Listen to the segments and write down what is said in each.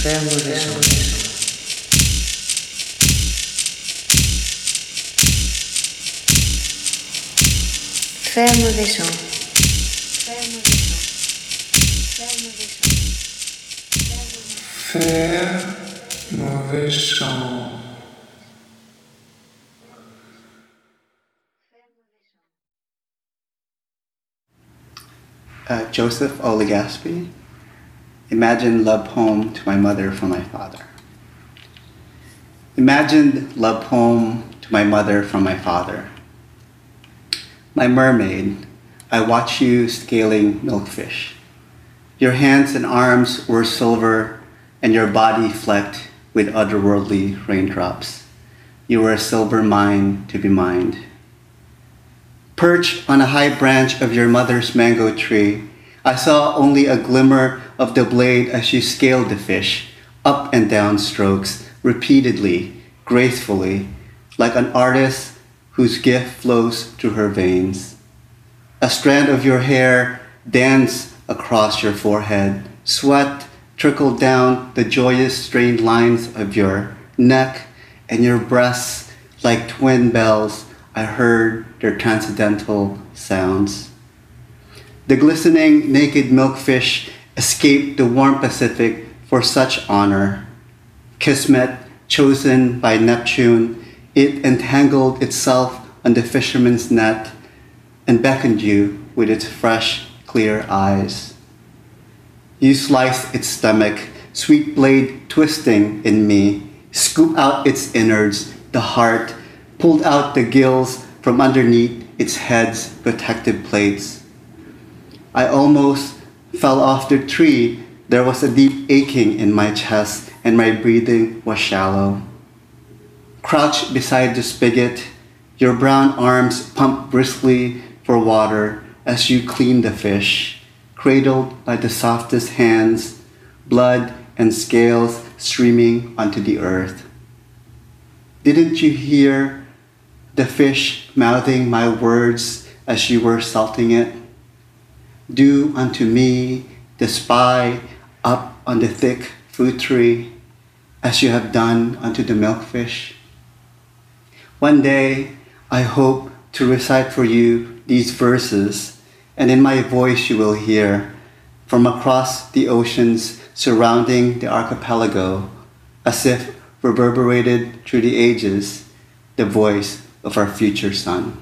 Ferme Maison. Faire mauvais chant. Faire mauvais chant. Faire mauvais chant. Faire mauvais chant. Uh, Joseph O. Legaspi. Imagine love poem to my mother from my father. Imagine love poem to my mother from my father. My mermaid, I watch you scaling milkfish. Your hands and arms were silver, and your body flecked with otherworldly raindrops. You were a silver mine to be mined. Perched on a high branch of your mother's mango tree, I saw only a glimmer of the blade as she scaled the fish, up and down strokes, repeatedly, gracefully, like an artist whose gift flows through her veins. A strand of your hair danced across your forehead, sweat trickled down the joyous strained lines of your neck and your breasts like twin bells I heard their transcendental sounds. The glistening naked milkfish escaped the warm Pacific for such honor. Kismet, chosen by Neptune, it entangled itself on the fisherman's net and beckoned you with its fresh, clear eyes. You sliced its stomach, sweet blade twisting in me, scoop out its innards, the heart, pulled out the gills from underneath its head's protective plates. I almost fell off the tree. There was a deep aching in my chest, and my breathing was shallow. Crouched beside the spigot, your brown arms pumped briskly for water as you cleaned the fish, cradled by the softest hands, blood and scales streaming onto the earth. Didn't you hear the fish mouthing my words as you were salting it? Do unto me the spy up on the thick fruit tree as you have done unto the milkfish. One day I hope to recite for you these verses, and in my voice you will hear from across the oceans surrounding the archipelago, as if reverberated through the ages, the voice of our future son.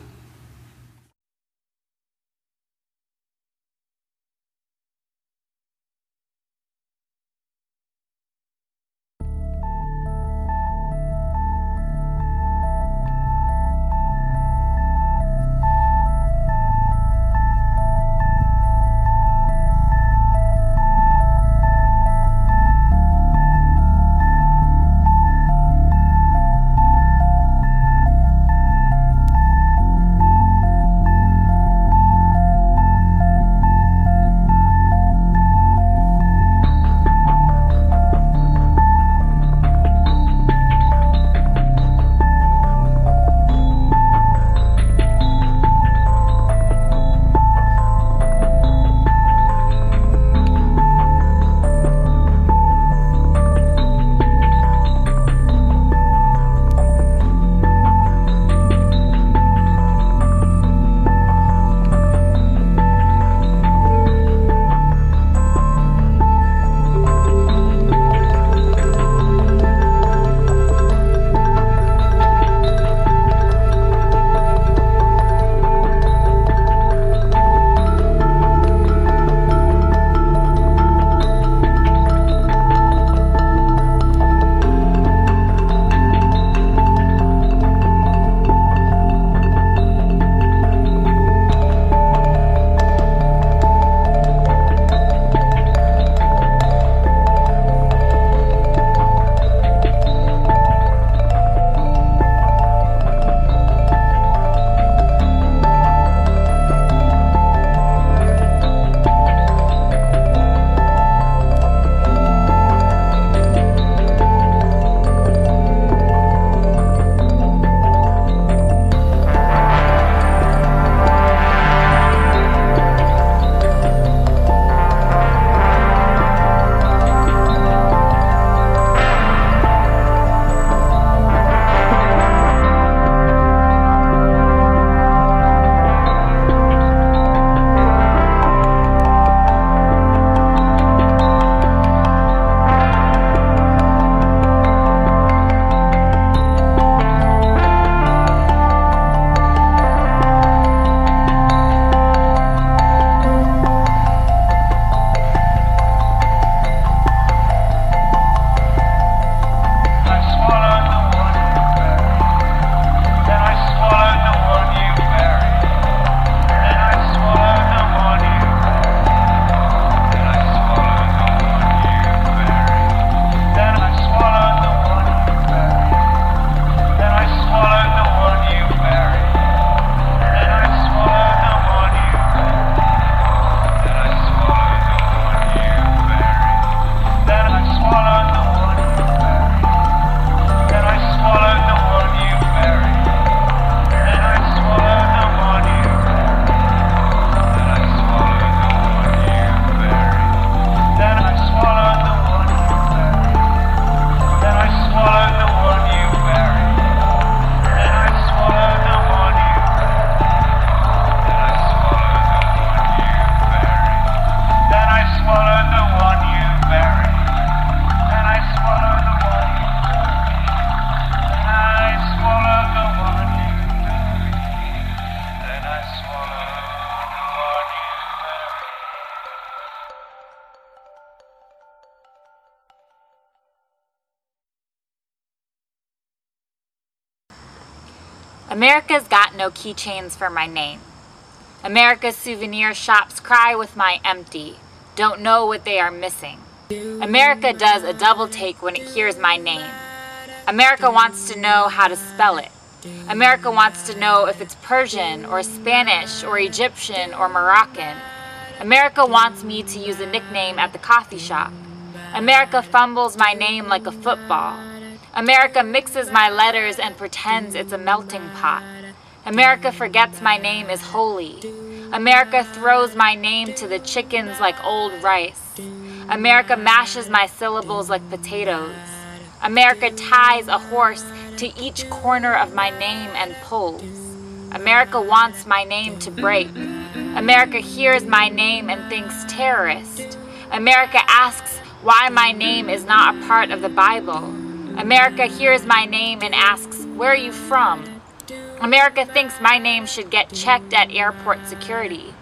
No keychains for my name. America's souvenir shops cry with my empty, don't know what they are missing. America does a double take when it hears my name. America wants to know how to spell it. America wants to know if it's Persian or Spanish or Egyptian or Moroccan. America wants me to use a nickname at the coffee shop. America fumbles my name like a football. America mixes my letters and pretends it's a melting pot. America forgets my name is holy. America throws my name to the chickens like old rice. America mashes my syllables like potatoes. America ties a horse to each corner of my name and pulls. America wants my name to break. America hears my name and thinks terrorist. America asks why my name is not a part of the Bible. America hears my name and asks, Where are you from? America thinks my name should get checked at airport security.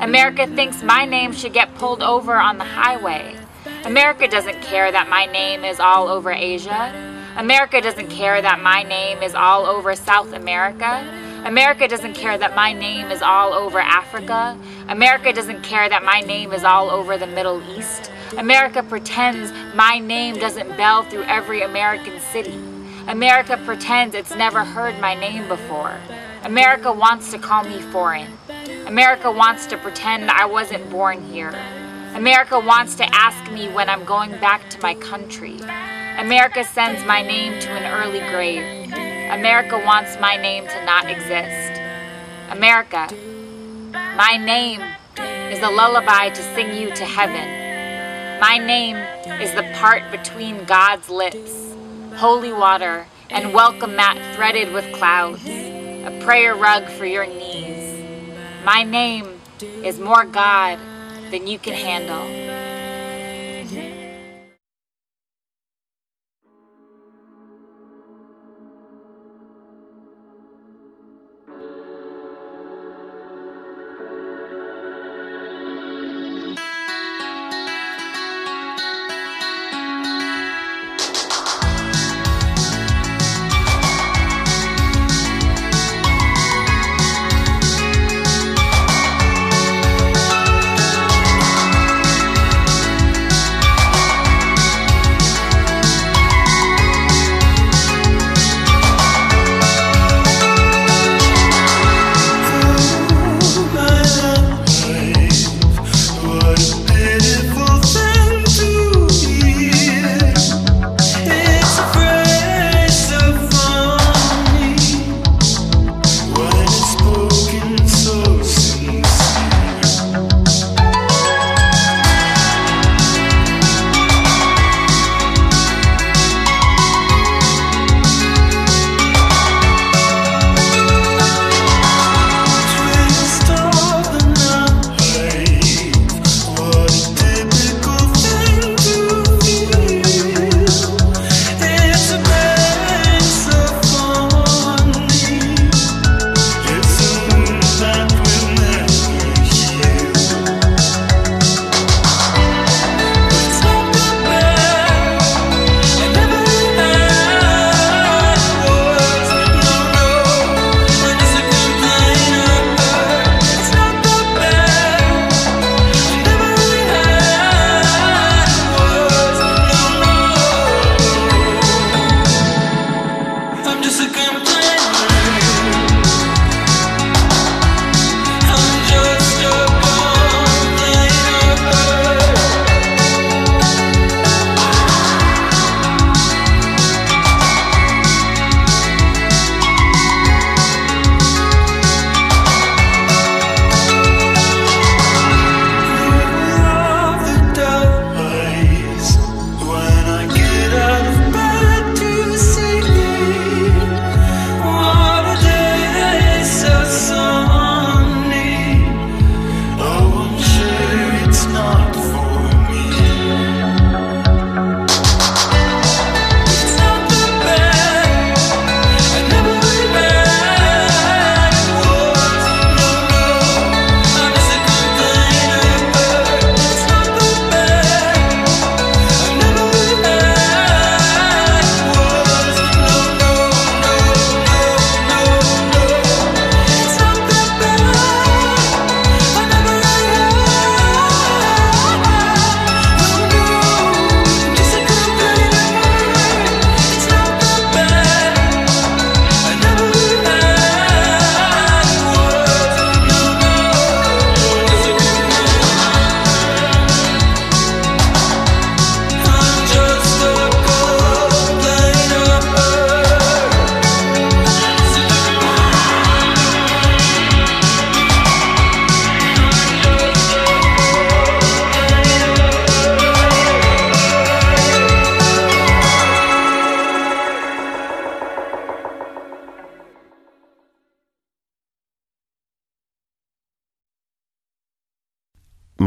America thinks my name should get pulled over on the highway. America doesn't care that my name is all over Asia. America doesn't care that my name is all over South America. America doesn't care that my name is all over Africa. America doesn't care that my name is all over the Middle East. America pretends my name doesn't bell through every American city. America pretends it's never heard my name before. America wants to call me foreign. America wants to pretend I wasn't born here. America wants to ask me when I'm going back to my country. America sends my name to an early grave. America wants my name to not exist. America, my name is a lullaby to sing you to heaven. My name is the part between God's lips, holy water, and welcome mat threaded with clouds, a prayer rug for your knees. My name is more God than you can handle.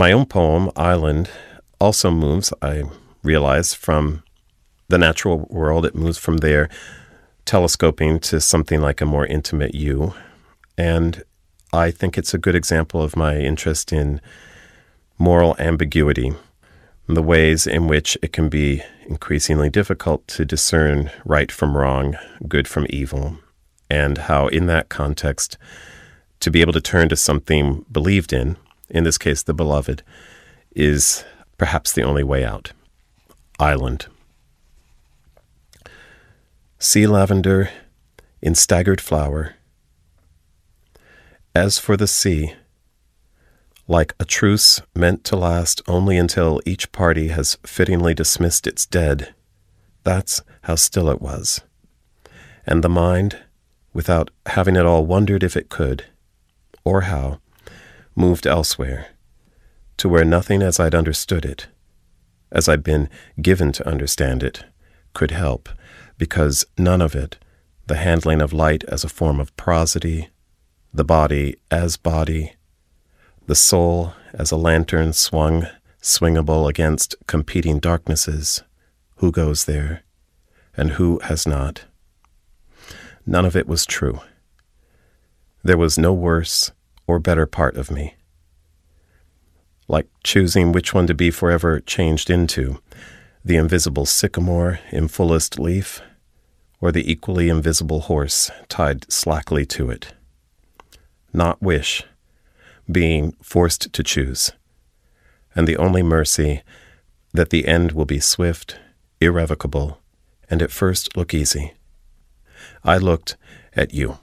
My own poem, Island, also moves, I realize, from the natural world. It moves from there, telescoping to something like a more intimate you. And I think it's a good example of my interest in moral ambiguity, the ways in which it can be increasingly difficult to discern right from wrong, good from evil, and how, in that context, to be able to turn to something believed in, in this case, the beloved, is perhaps the only way out. Island. Sea lavender in staggered flower. As for the sea, like a truce meant to last only until each party has fittingly dismissed its dead, that's how still it was. And the mind, without having at all wondered if it could, or how, moved elsewhere, to where nothing as I'd understood it, as I'd been given to understand it, could help, because none of it, the handling of light as a form of prosody, the body as body, the soul as a lantern swung, swingable against competing darknesses, who goes there, and who has not. None of it was true. There was no worse or better part of me. Like choosing which one to be forever changed into the invisible sycamore in fullest leaf, or the equally invisible horse tied slackly to it. Not wish, being forced to choose, and the only mercy that the end will be swift, irrevocable, and at first look easy. I looked at you.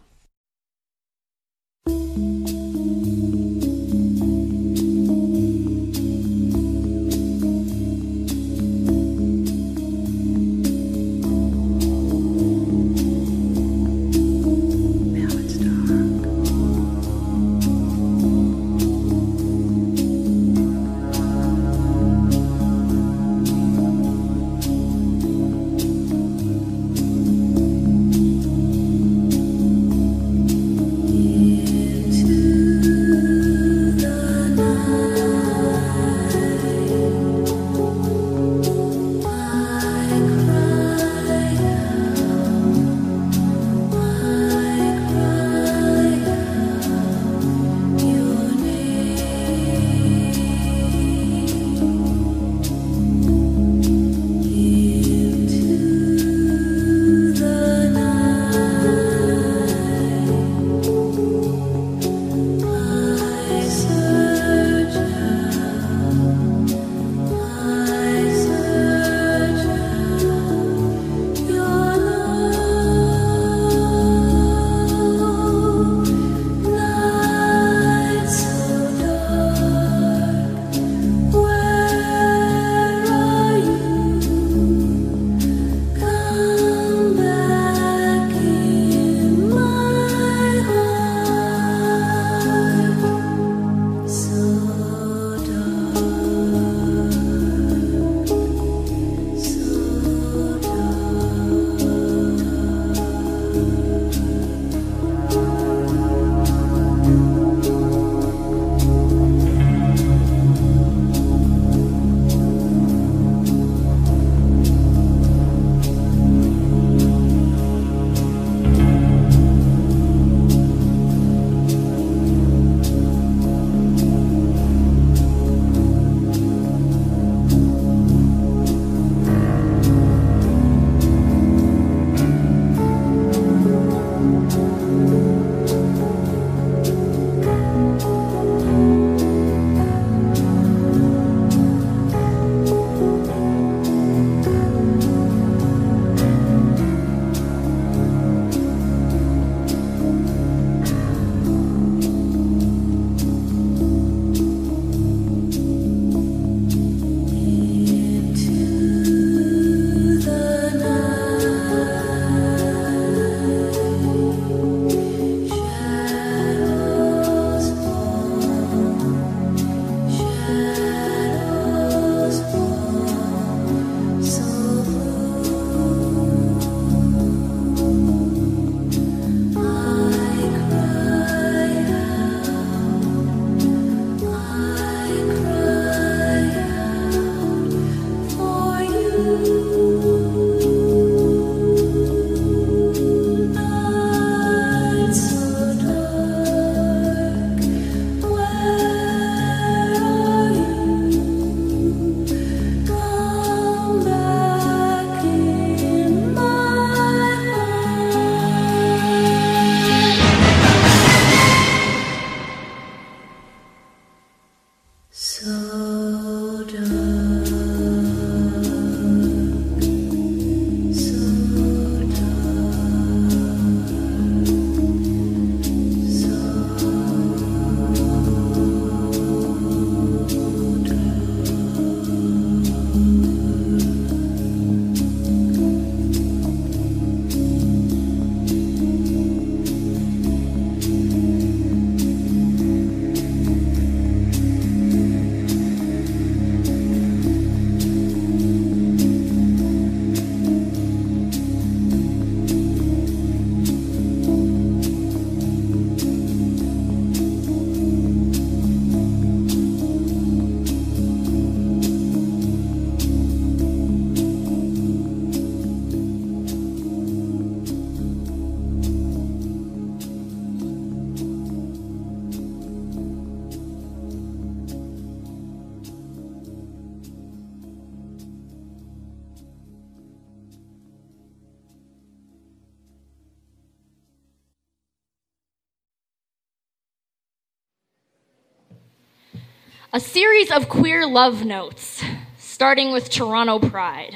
A series of queer love notes, starting with Toronto Pride.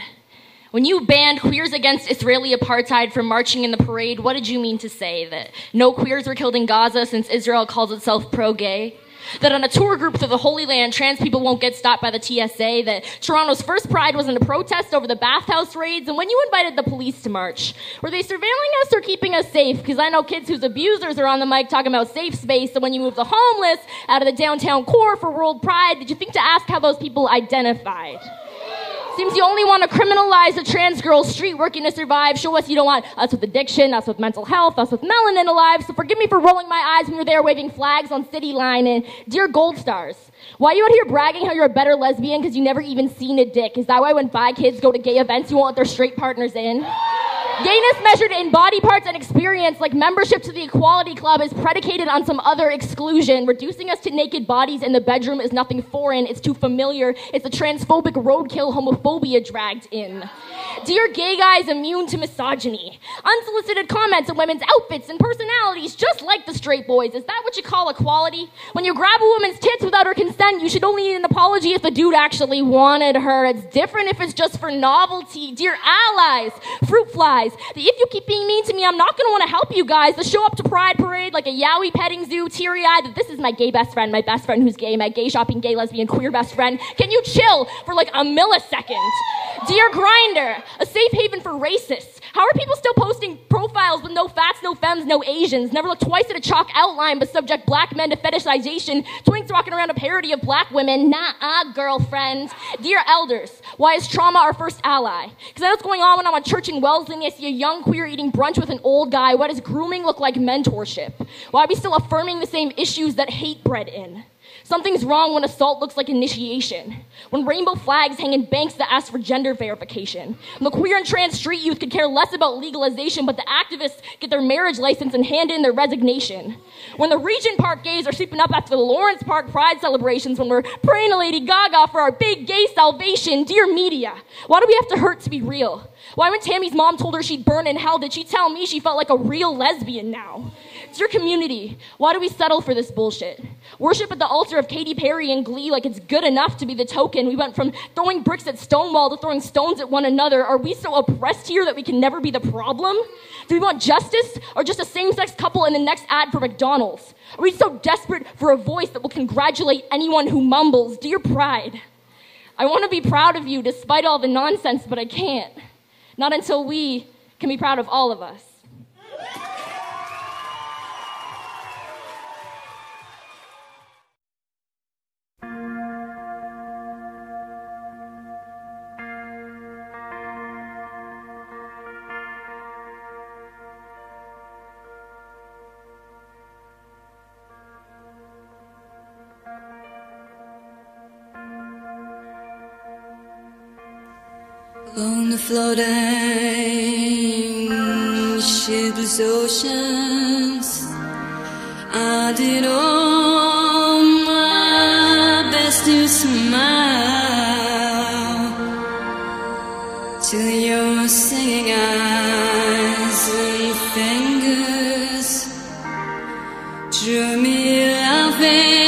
When you banned Queers Against Israeli Apartheid from marching in the parade, what did you mean to say? That no queers were killed in Gaza since Israel calls itself pro gay? That on a tour group through the Holy Land, trans people won't get stopped by the TSA, that Toronto's first pride was in a protest over the bathhouse raids, and when you invited the police to march, were they surveilling us or keeping us safe? Because I know kids whose abusers are on the mic talking about safe space, so when you moved the homeless out of the downtown core for World Pride, did you think to ask how those people identified? Seems you only want to criminalize a trans girl's street working to survive. Show us you don't want us with addiction, us with mental health, us with melanin alive. So forgive me for rolling my eyes when you're there waving flags on City Line and dear Gold Stars. Why you out here bragging how you're a better lesbian because you never even seen a dick? Is that why when bi kids go to gay events you won't let their straight partners in? Gayness measured in body parts and experience, like membership to the Equality Club, is predicated on some other exclusion. Reducing us to naked bodies in the bedroom is nothing foreign, it's too familiar. It's a transphobic roadkill homophobia dragged in. Dear gay guys immune to misogyny, unsolicited comments on women's outfits and personalities, just like the straight boys. Is that what you call equality? When you grab a woman's tits without her consent, you should only need an apology if the dude actually wanted her. It's different if it's just for novelty. Dear allies, fruit flies, guys. If you keep being mean to me, I'm not want to help you guys. To show up to Pride Parade like a yowie petting zoo, teary eyed. That this is my gay best friend, my best friend who's gay, my gay shopping, gay lesbian, queer best friend. Can you chill for like a millisecond? Dear Grindr, a safe haven for racists. How are people still posting profiles with no fats, no femmes, no Asians? Never look twice at a chalk outline, but subject black men to fetishization. Twinks walking around a parody of black women. Nah, girlfriend. Dear elders, why is trauma our first ally? Because I know what's going on when I'm at church in Wellesley and I see a young queer eating brunch with an old guy. What does grooming look like mentorship? Why are we still affirming the same issues that hate bred in? Something's wrong when assault looks like initiation. When rainbow flags hang in banks that ask for gender verification. When the queer and trans street youth could care less about legalization, but the activists get their marriage license and hand in their resignation. When the Regent Park gays are sweeping up after the Lawrence Park Pride celebrations, when we're praying to Lady Gaga for our big gay salvation. Dear media, why do we have to hurt to be real? Why, when Tammy's mom told her she'd burn in hell, did she tell me she felt like a real lesbian now? It's your community. Why do we settle for this bullshit? Worship at the altar of Katy Perry and Glee like it's good enough to be the token. We went from throwing bricks at Stonewall to throwing stones at one another. Are we so oppressed here that we can never be the problem? Do we want justice or just a same sex couple in the next ad for McDonald's? Are we so desperate for a voice that will congratulate anyone who mumbles, Dear Pride? I want to be proud of you despite all the nonsense, but I can't. Not until we can be proud of all of us. Floating shipless oceans. I did all my best to smile to your singing eyes and fingers drew me laughing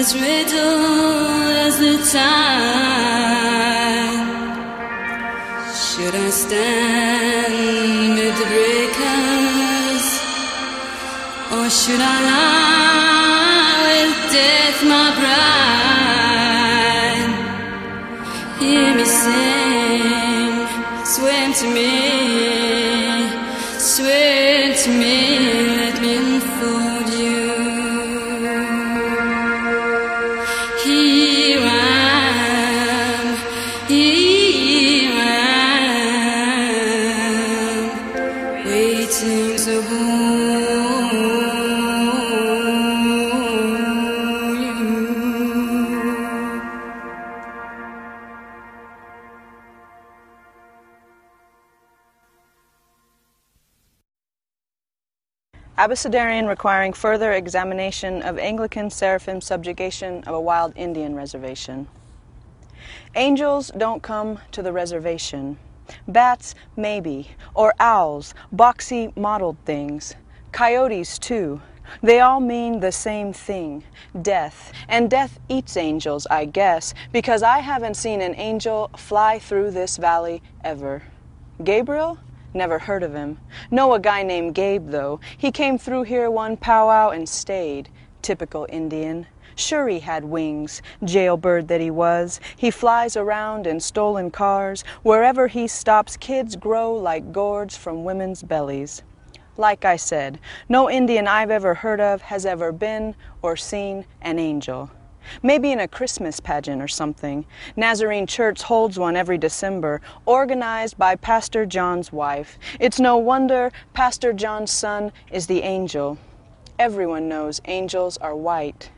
as riddled as the tide. Should I stand amid the breakers, or should I lie with death, my bride? Hear me sing, swim to me, Abecedarian requiring further examination of Anglican seraphim subjugation of a wild Indian reservation. Angels don't come to the reservation. Bats, maybe, or owls, boxy mottled things. Coyotes, too. They all mean the same thing death. And death eats angels, I guess, because I haven't seen an angel fly through this valley ever. Gabriel? Never heard of him. Know a guy named Gabe, though. He came through here one powwow and stayed. Typical Indian. Sure he had wings, jailbird that he was. He flies around in stolen cars. Wherever he stops, kids grow like gourds from women's bellies. Like I said, no Indian I've ever heard of has ever been or seen an angel. Maybe in a Christmas pageant or something. Nazarene Church holds one every December, organized by Pastor John's wife. It's no wonder Pastor John's son is the angel. Everyone knows angels are white.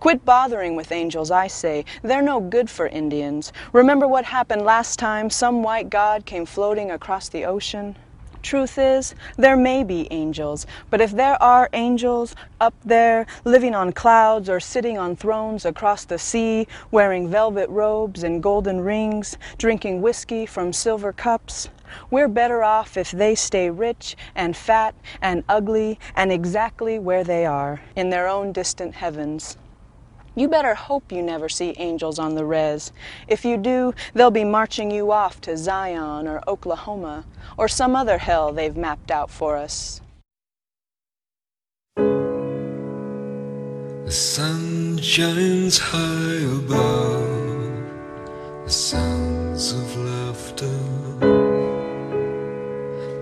Quit bothering with angels, I say. They're no good for Indians. Remember what happened last time some white god came floating across the ocean? Truth is, there may be angels, but if there are angels up there, living on clouds or sitting on thrones across the sea, wearing velvet robes and golden rings, drinking whiskey from silver cups, we're better off if they stay rich and fat and ugly and exactly where they are, in their own distant heavens. You better hope you never see angels on the res. If you do, they'll be marching you off to Zion or Oklahoma or some other hell they've mapped out for us. The sun shines high above the sounds of laughter.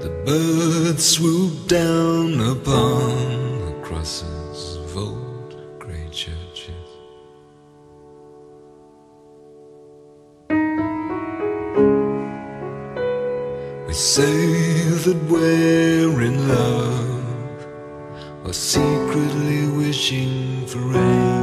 The birds swoop down upon the crosses Say that we're in love or secretly wishing for rain.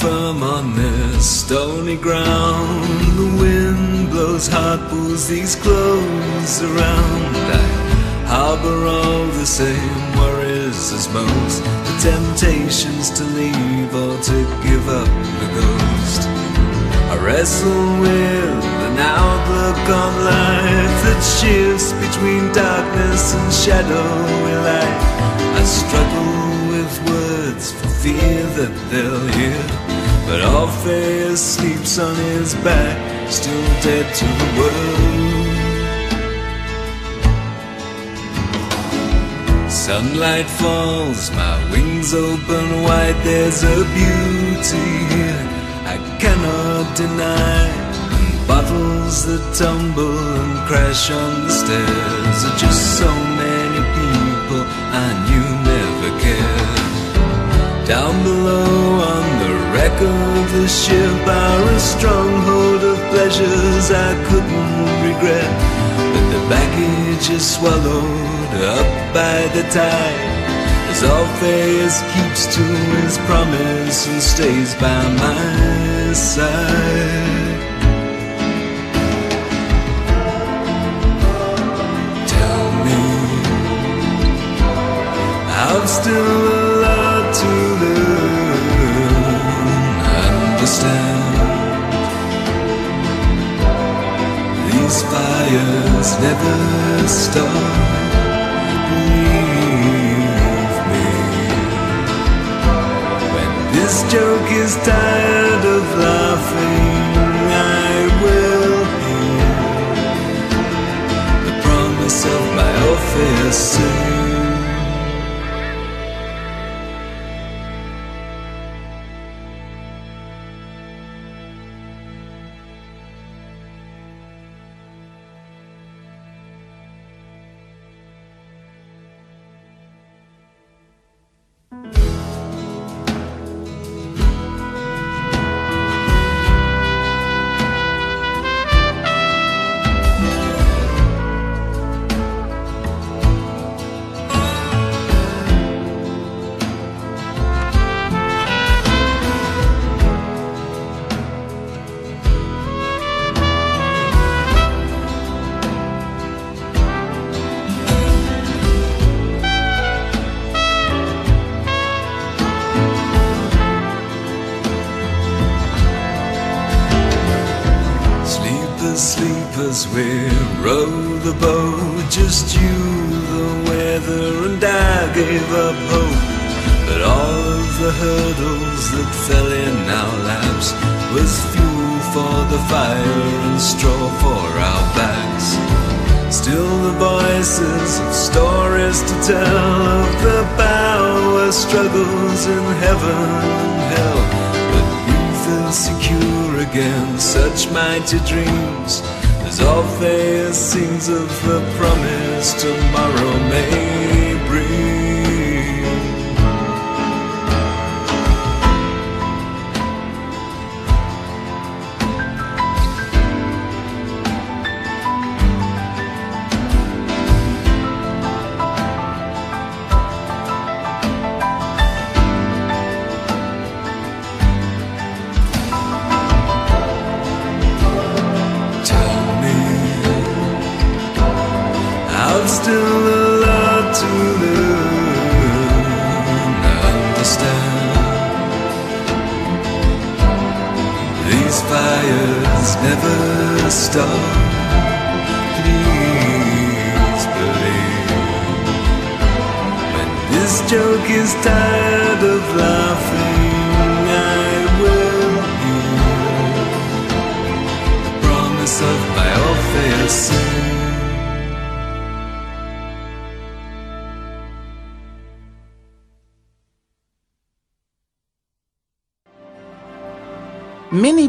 Firm on this stony ground, the wind blows hard, pulls these clothes around. I harbor all the same worries as most, the temptations to leave or to give up the ghost. I wrestle with an outlook on life that shifts between darkness and shadowy light. I struggle with words for fear that they'll hear. But Orpheus sleeps on his back, still dead to the world. Sunlight falls, my wings open wide. There's a beauty here I cannot deny. And bottles that tumble and crash on the stairs are just so many people I knew never cared. Down below on of the ship are a stronghold of pleasures I couldn't regret. But the baggage is swallowed up by the tide. As Orpheus keeps to his promise and stays by my side. Tell me, I've still Understand these fires never stop. Believe me. When this joke is tired of laughing, I will hear the promise of my Orpheus sing.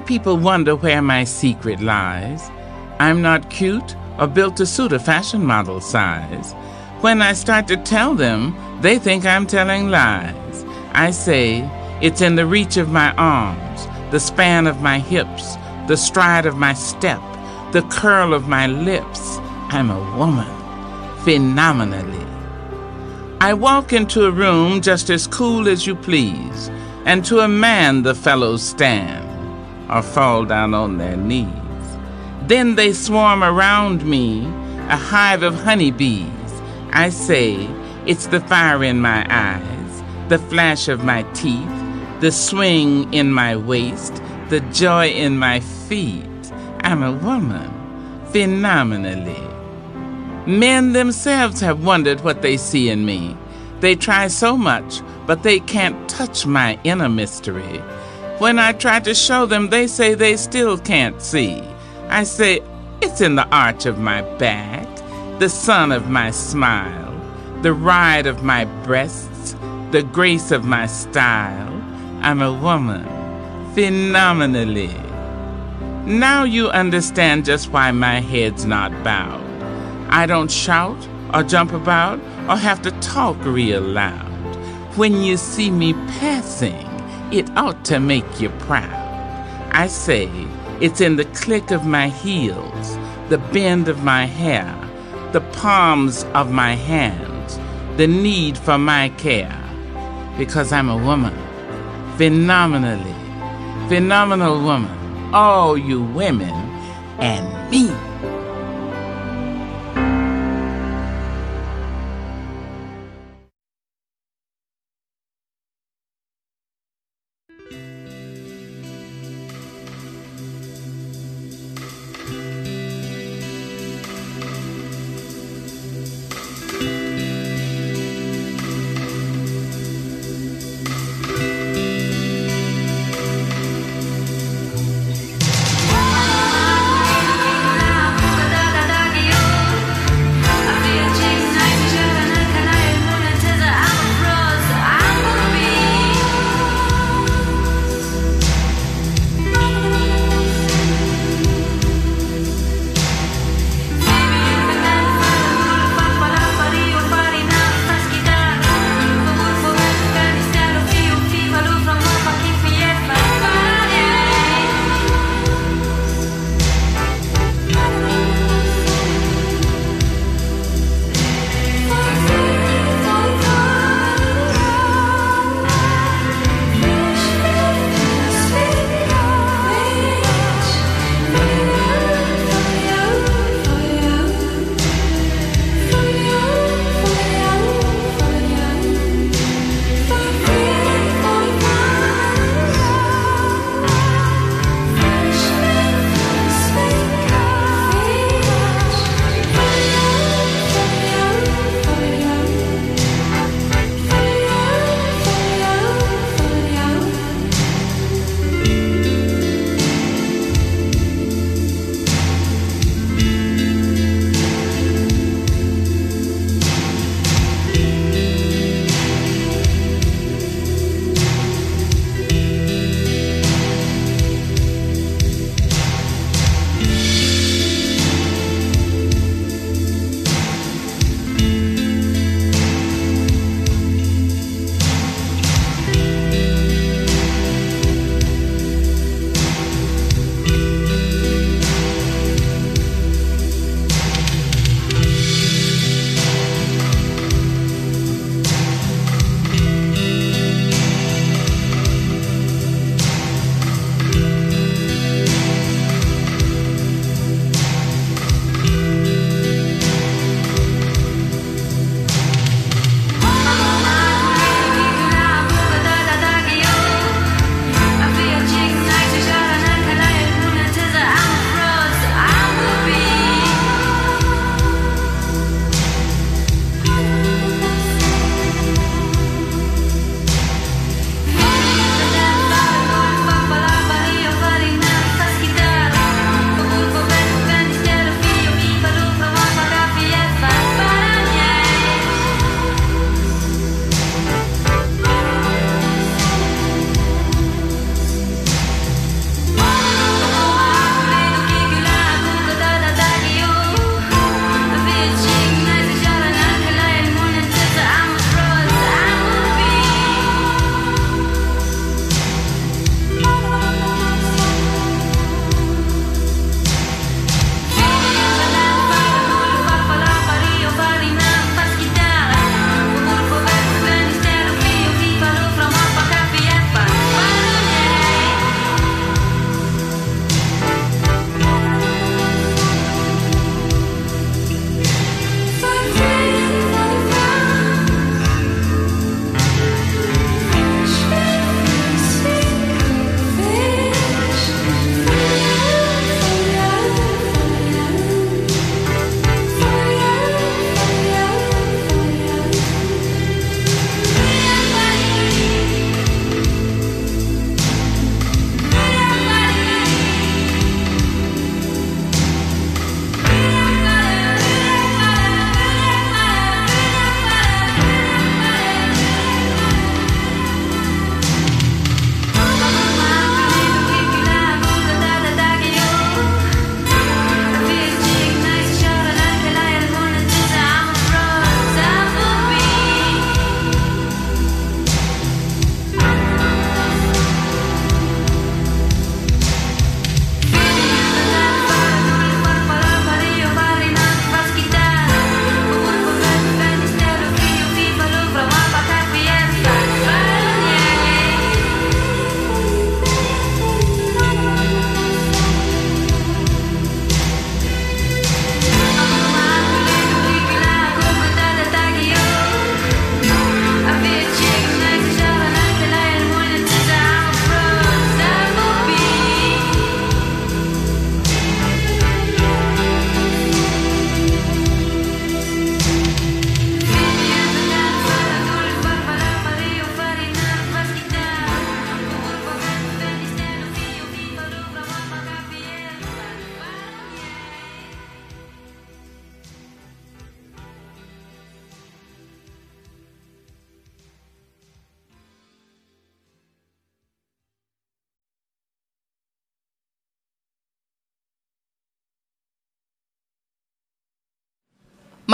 People wonder where my secret lies. I'm not cute or built to suit a fashion model size. When I start to tell them, they think I'm telling lies. I say, it's in the reach of my arms, the span of my hips, the stride of my step, the curl of my lips. I'm a woman, phenomenally. I walk into a room just as cool as you please, and to a man the fellows stand or fall down on their knees. Then they swarm around me, a hive of honeybees. I say, it's the fire in my eyes, the flash of my teeth, the swing in my waist, the joy in my feet. I'm a woman, phenomenally. Men themselves have wondered what they see in me. They try so much, but they can't touch my inner mystery. When I try to show them, they say they still can't see. I say, it's in the arch of my back, the sun of my smile, the ride of my breasts, the grace of my style. I'm a woman, phenomenally. Now you understand just why my head's not bowed. I don't shout or jump about or have to talk real loud. When you see me passing, it ought to make you proud. I say it's in the click of my heels, the bend of my hair, the palms of my hands, the need for my care. Because I'm a woman, phenomenally, phenomenal woman, all you women, and me.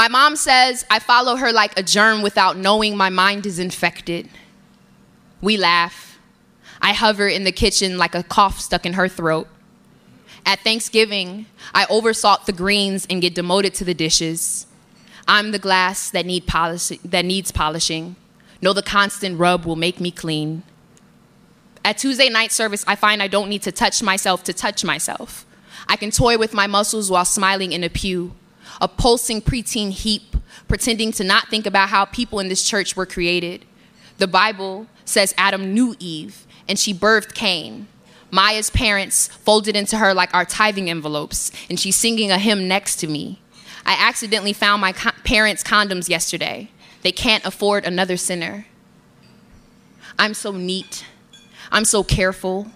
My mom says I follow her like a germ without knowing my mind is infected. We laugh. I hover in the kitchen like a cough stuck in her throat. At Thanksgiving, I oversalt the greens and get demoted to the dishes. I'm the glass that, need polish- that needs polishing. Know the constant rub will make me clean. At Tuesday night service, I find I don't need to touch myself to touch myself. I can toy with my muscles while smiling in a pew, a pulsing preteen heap, pretending to not think about how people in this church were created. The Bible says Adam knew Eve, and she birthed Cain. Maya's parents folded into her like our tithing envelopes, and she's singing a hymn next to me. I accidentally found my co- parents' condoms yesterday. They can't afford another sinner. I'm so neat. I'm so careful.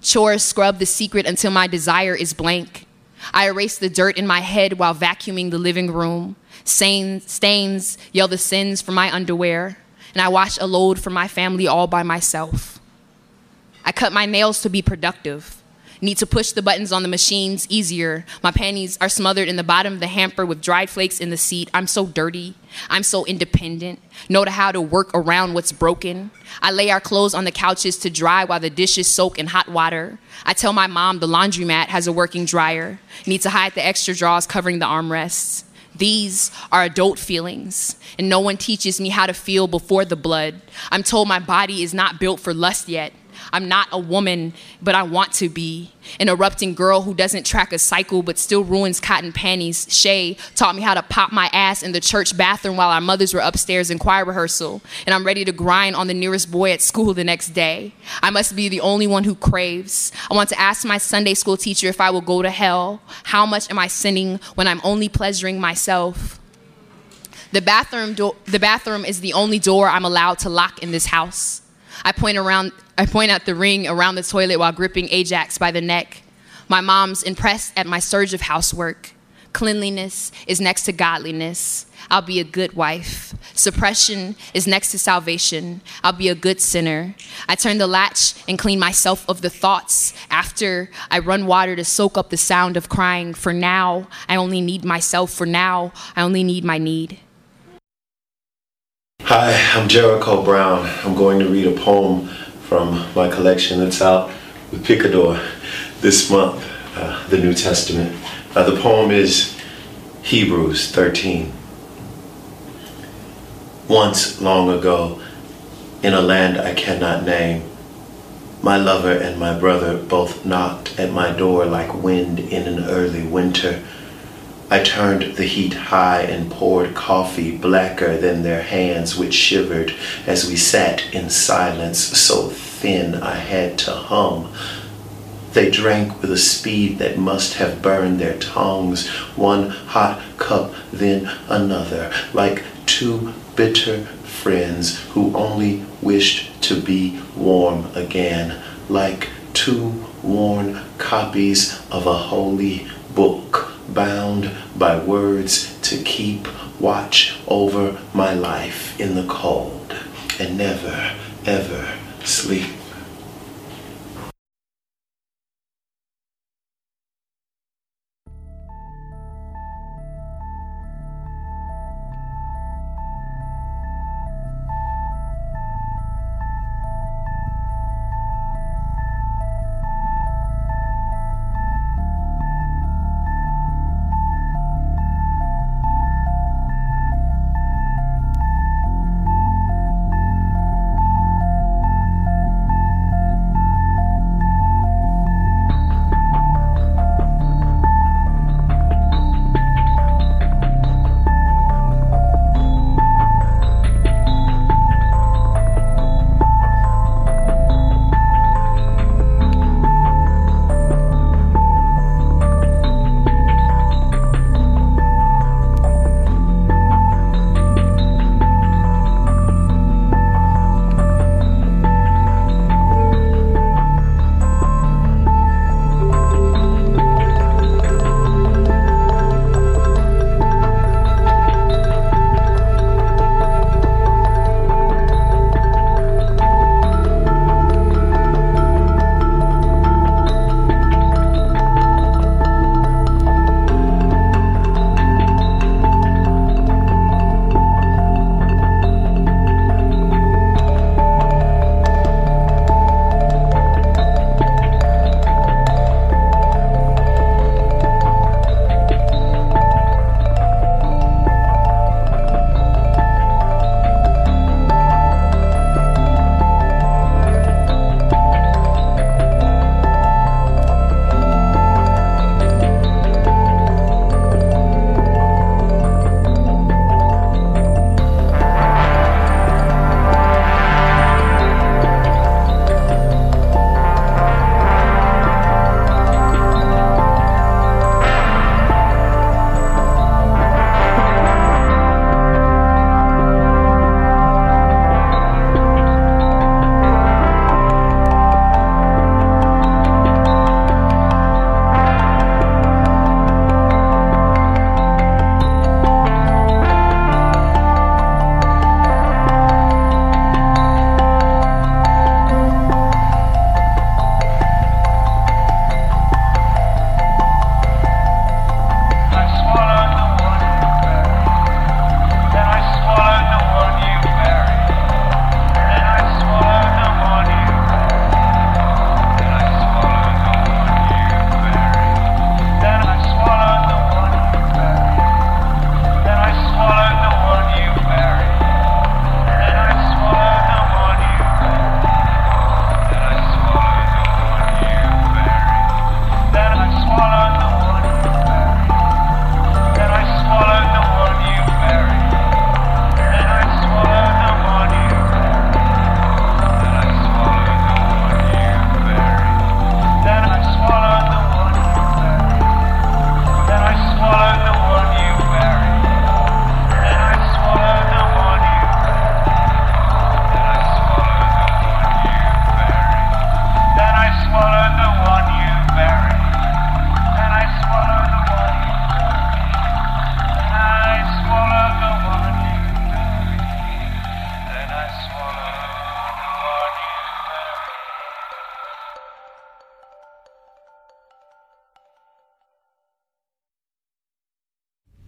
Chores scrub the secret until my desire is blank. I erase the dirt in my head while vacuuming the living room. Stains, yell the sins from my underwear, and I wash a load for my family all by myself. I cut my nails to be productive. Need to push the buttons on the machines easier. My panties are smothered in the bottom of the hamper with dried flakes in the seat. I'm so dirty. I'm so independent. Know how to work around what's broken. I lay our clothes on the couches to dry while the dishes soak in hot water. I tell my mom the laundromat has a working dryer. Need to hide the extra drawers covering the armrests. These are adult feelings, and no one teaches me how to feel before the blood. I'm told my body is not built for lust yet. I'm not a woman, but I want to be. An erupting girl who doesn't track a cycle but still ruins cotton panties. Shay taught me how to pop my ass in the church bathroom while our mothers were upstairs in choir rehearsal, and I'm ready to grind on the nearest boy at school the next day. I must be the only one who craves. I want to ask my Sunday school teacher if I will go to hell. How much am I sinning when I'm only pleasuring myself? The bathroom, do- the bathroom is the only door I'm allowed to lock in this house. I point around I point at the ring around the toilet while gripping Ajax by the neck. My mom's impressed at my surge of housework. Cleanliness is next to godliness. I'll be a good wife. Suppression is next to salvation. I'll be a good sinner. I turn the latch and clean myself of the thoughts. After I run water to soak up the sound of crying. For now, I only need myself. For now, I only need my need. Hi, I'm Jericho Brown. I'm going to read a poem from my collection that's out with Picador this month, uh, the New Testament. Uh, the poem is Hebrews 13. Once long ago, in a land I cannot name, my lover and my brother both knocked at my door like wind in an early winter. I turned the heat high and poured coffee blacker than their hands, which shivered as we sat in silence so thin I had to hum. They drank with a speed that must have burned their tongues, one hot cup, then another, like two bitter friends who only wished to be warm again, like two worn copies of a holy book bound by words to keep watch over my life in the cold and never, ever sleep.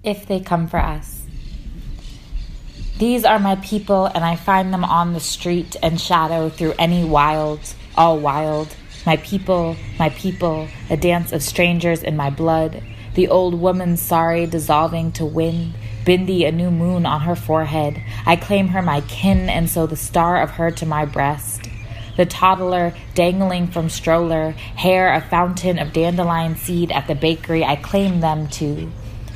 If they come for us. These are my people, and I find them on the street and shadow through any wild, all wild. My people, my people, a dance of strangers in my blood. The old woman sari dissolving to wind, Bindi a new moon on her forehead. I claim her my kin, and so the star of her to my breast. The toddler dangling from stroller, hair a fountain of dandelion seed at the bakery, I claim them too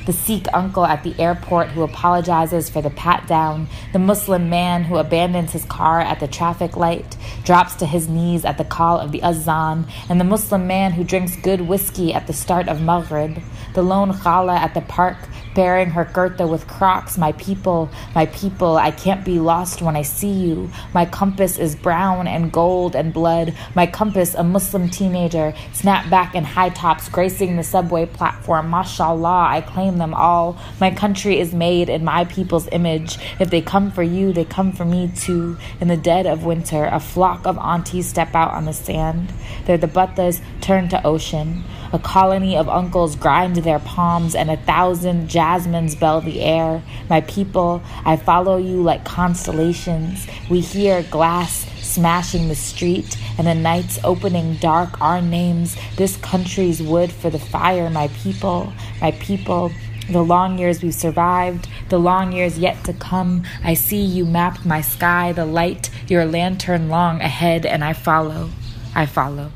the Sikh uncle at the airport who apologizes for the pat down, the Muslim man who abandons his car at the traffic light, drops to his knees at the call of the azan, and the Muslim man who drinks good whiskey at the start of Maghrib, the lone khala at the park bearing her kurta with crocs. My people, my people, I can't be lost when I see you. My compass is brown and gold and blood. My compass, a Muslim teenager, snapback and high tops gracing the subway platform. Mashallah, I claim them all. My country is made in my people's image. If they come for you, they come for me too. In the dead of winter, a flock of aunties step out on the sand. They're dupattas turned to ocean. A colony of uncles grind their palms, and a thousand jasmines bell the air. My people, I follow you like constellations. We hear glass smashing the street, and the nights opening dark our names. This country's wood for the fire, my people, my people. The long years we've survived, the long years yet to come. I see you mapped my sky, the light, your lantern long ahead, and I follow. I follow.